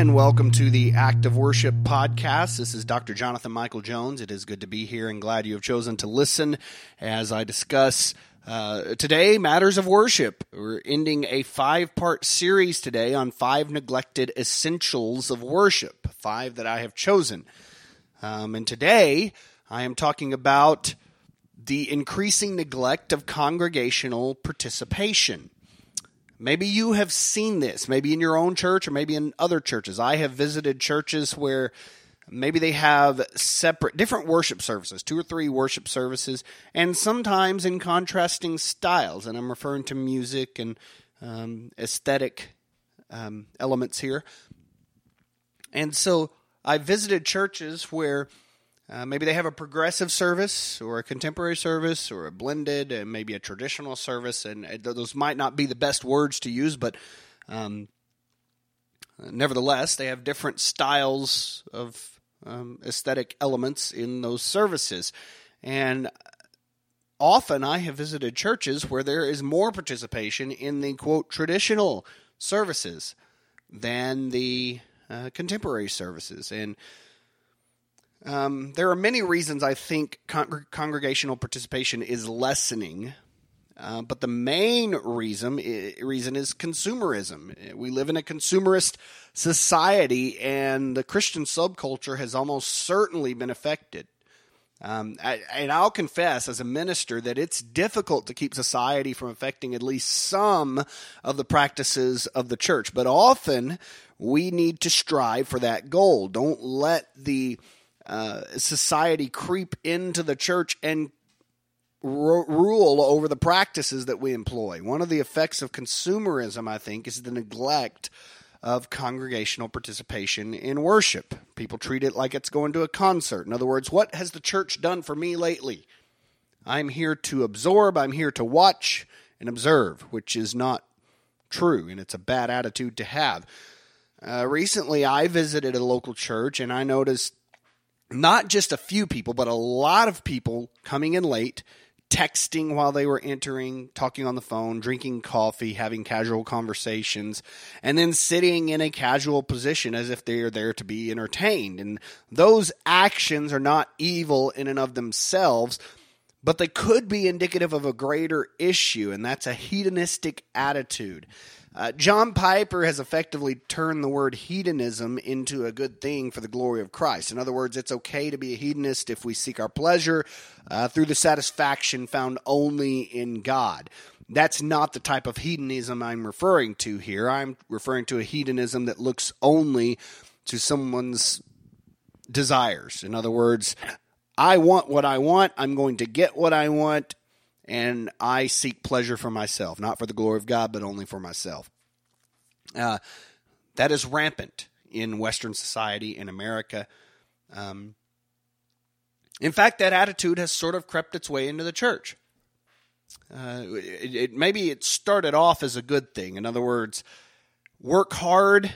And welcome to the Act of Worship podcast. This is Dr. Jonathan Michael Jones. It is good to be here and glad you have chosen to listen as I discuss uh, today matters of worship. We're ending a five part series today on five neglected essentials of worship, five that I have chosen. Um, and today I am talking about the increasing neglect of congregational participation. Maybe you have seen this, maybe in your own church or maybe in other churches. I have visited churches where maybe they have separate, different worship services, two or three worship services, and sometimes in contrasting styles. And I'm referring to music and um, aesthetic um, elements here. And so I visited churches where uh, maybe they have a progressive service or a contemporary service or a blended and maybe a traditional service, and those might not be the best words to use, but um, nevertheless, they have different styles of um, aesthetic elements in those services. And often I have visited churches where there is more participation in the quote traditional services than the uh, contemporary services. And um, there are many reasons I think con- congregational participation is lessening, uh, but the main reason reason is consumerism. We live in a consumerist society, and the Christian subculture has almost certainly been affected. Um, I, and I'll confess, as a minister, that it's difficult to keep society from affecting at least some of the practices of the church. But often we need to strive for that goal. Don't let the uh, society creep into the church and ro- rule over the practices that we employ. One of the effects of consumerism, I think, is the neglect of congregational participation in worship. People treat it like it's going to a concert. In other words, what has the church done for me lately? I'm here to absorb, I'm here to watch and observe, which is not true, and it's a bad attitude to have. Uh, recently, I visited a local church and I noticed not just a few people, but a lot of people coming in late, texting while they were entering, talking on the phone, drinking coffee, having casual conversations, and then sitting in a casual position as if they are there to be entertained. And those actions are not evil in and of themselves, but they could be indicative of a greater issue, and that's a hedonistic attitude. Uh, John Piper has effectively turned the word hedonism into a good thing for the glory of Christ. In other words, it's okay to be a hedonist if we seek our pleasure uh, through the satisfaction found only in God. That's not the type of hedonism I'm referring to here. I'm referring to a hedonism that looks only to someone's desires. In other words, I want what I want, I'm going to get what I want, and I seek pleasure for myself, not for the glory of God, but only for myself. Uh, that is rampant in Western society in America. Um, in fact, that attitude has sort of crept its way into the church. Uh, it, it, maybe it started off as a good thing. In other words, work hard,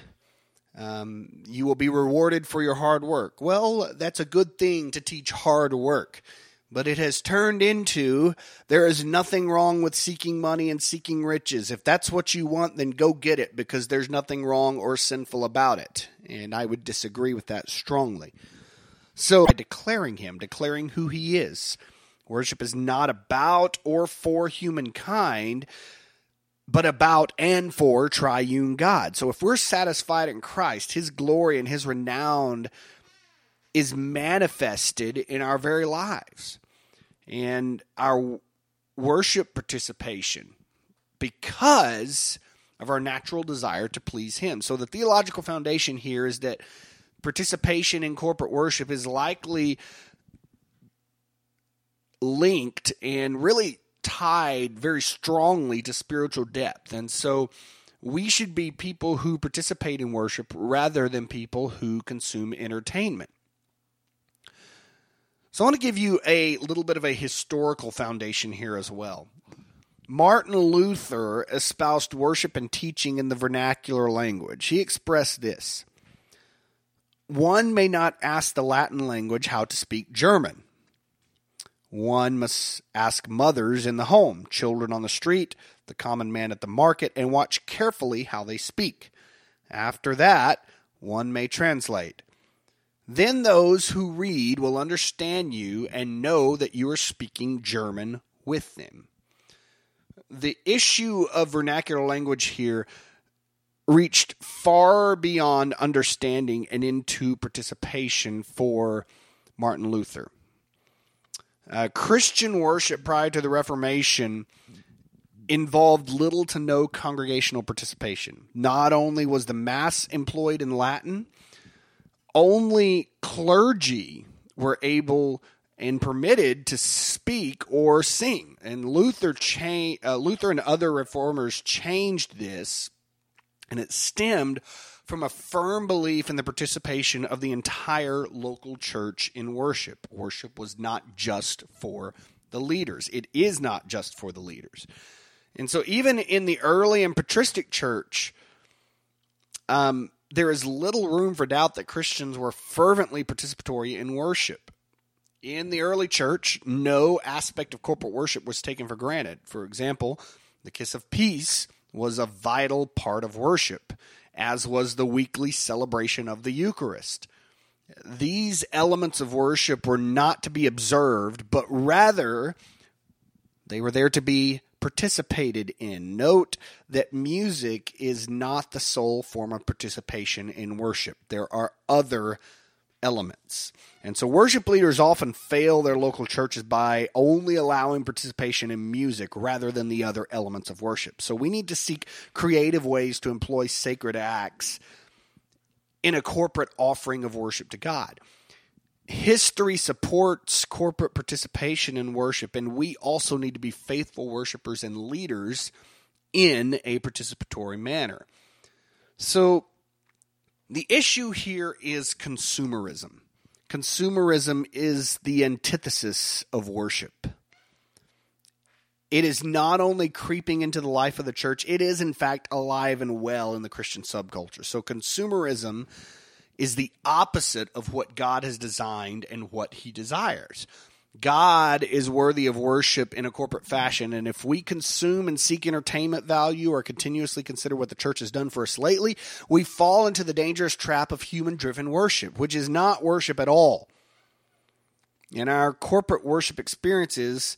um, you will be rewarded for your hard work. Well, that's a good thing to teach hard work but it has turned into there is nothing wrong with seeking money and seeking riches. If that's what you want, then go get it because there's nothing wrong or sinful about it. And I would disagree with that strongly. So, by declaring him, declaring who he is, worship is not about or for humankind, but about and for triune God. So, if we're satisfied in Christ, his glory and his renown is manifested in our very lives and our worship participation because of our natural desire to please Him. So, the theological foundation here is that participation in corporate worship is likely linked and really tied very strongly to spiritual depth. And so, we should be people who participate in worship rather than people who consume entertainment. So I want to give you a little bit of a historical foundation here as well. Martin Luther espoused worship and teaching in the vernacular language. He expressed this One may not ask the Latin language how to speak German. One must ask mothers in the home, children on the street, the common man at the market, and watch carefully how they speak. After that, one may translate. Then those who read will understand you and know that you are speaking German with them the issue of vernacular language here reached far beyond understanding and into participation for Martin Luther. Uh, Christian worship prior to the Reformation involved little to no congregational participation. Not only was the Mass employed in Latin, only clergy were able and permitted to speak or sing. And Luther cha- uh, Luther and other reformers changed this, and it stemmed from a firm belief in the participation of the entire local church in worship. Worship was not just for the leaders. It is not just for the leaders. And so even in the early and patristic church, um, there is little room for doubt that Christians were fervently participatory in worship in the early church, no aspect of corporate worship was taken for granted. For example, the kiss of peace was a vital part of worship, as was the weekly celebration of the Eucharist. These elements of worship were not to be observed, but rather they were there to be participated in. Note that music is not the sole form of participation in worship, there are other elements. And so worship leaders often fail their local churches by only allowing participation in music rather than the other elements of worship. So we need to seek creative ways to employ sacred acts in a corporate offering of worship to God. History supports corporate participation in worship, and we also need to be faithful worshipers and leaders in a participatory manner. So, the issue here is consumerism. Consumerism is the antithesis of worship. It is not only creeping into the life of the church, it is, in fact, alive and well in the Christian subculture. So, consumerism is the opposite of what God has designed and what he desires. God is worthy of worship in a corporate fashion. And if we consume and seek entertainment value or continuously consider what the church has done for us lately, we fall into the dangerous trap of human driven worship, which is not worship at all. In our corporate worship experiences,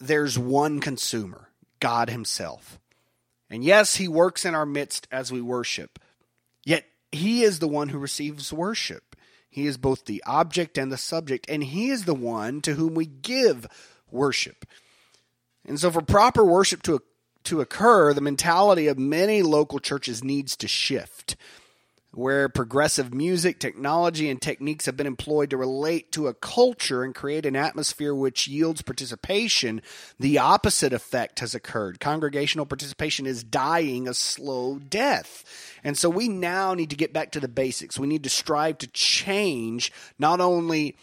there's one consumer God Himself. And yes, He works in our midst as we worship, He is the one who receives worship. He is both the object and the subject, and He is the one to whom we give worship. And so, for proper worship to, to occur, the mentality of many local churches needs to shift where progressive music, technology, and techniques have been employed to relate to a culture and create an atmosphere which yields participation, the opposite effect has occurred. Congregational participation is dying a slow death. And so we now need to get back to the basics. We need to strive to change not only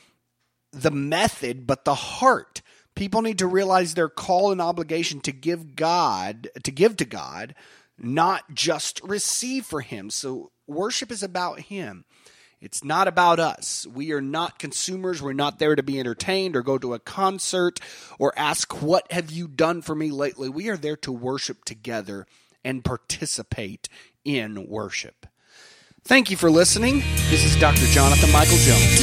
the method, but the heart. People need to realize their call and obligation to give God, to give to God, not just receive for Him. So worship is about Him. It's not about us. We are not consumers. We're not there to be entertained or go to a concert or ask, What have you done for me lately? We are there to worship together and participate in worship. Thank you for listening. This is Dr. Jonathan Michael Jones.